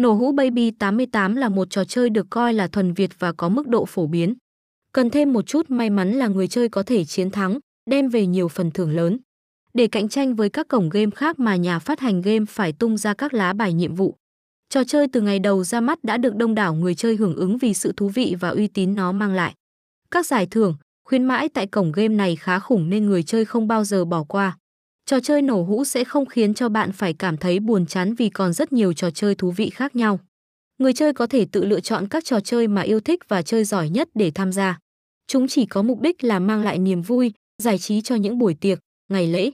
Nổ hũ Baby 88 là một trò chơi được coi là thuần Việt và có mức độ phổ biến. Cần thêm một chút may mắn là người chơi có thể chiến thắng, đem về nhiều phần thưởng lớn. Để cạnh tranh với các cổng game khác mà nhà phát hành game phải tung ra các lá bài nhiệm vụ. Trò chơi từ ngày đầu ra mắt đã được đông đảo người chơi hưởng ứng vì sự thú vị và uy tín nó mang lại. Các giải thưởng, khuyến mãi tại cổng game này khá khủng nên người chơi không bao giờ bỏ qua. Trò chơi nổ hũ sẽ không khiến cho bạn phải cảm thấy buồn chán vì còn rất nhiều trò chơi thú vị khác nhau. Người chơi có thể tự lựa chọn các trò chơi mà yêu thích và chơi giỏi nhất để tham gia. Chúng chỉ có mục đích là mang lại niềm vui, giải trí cho những buổi tiệc, ngày lễ.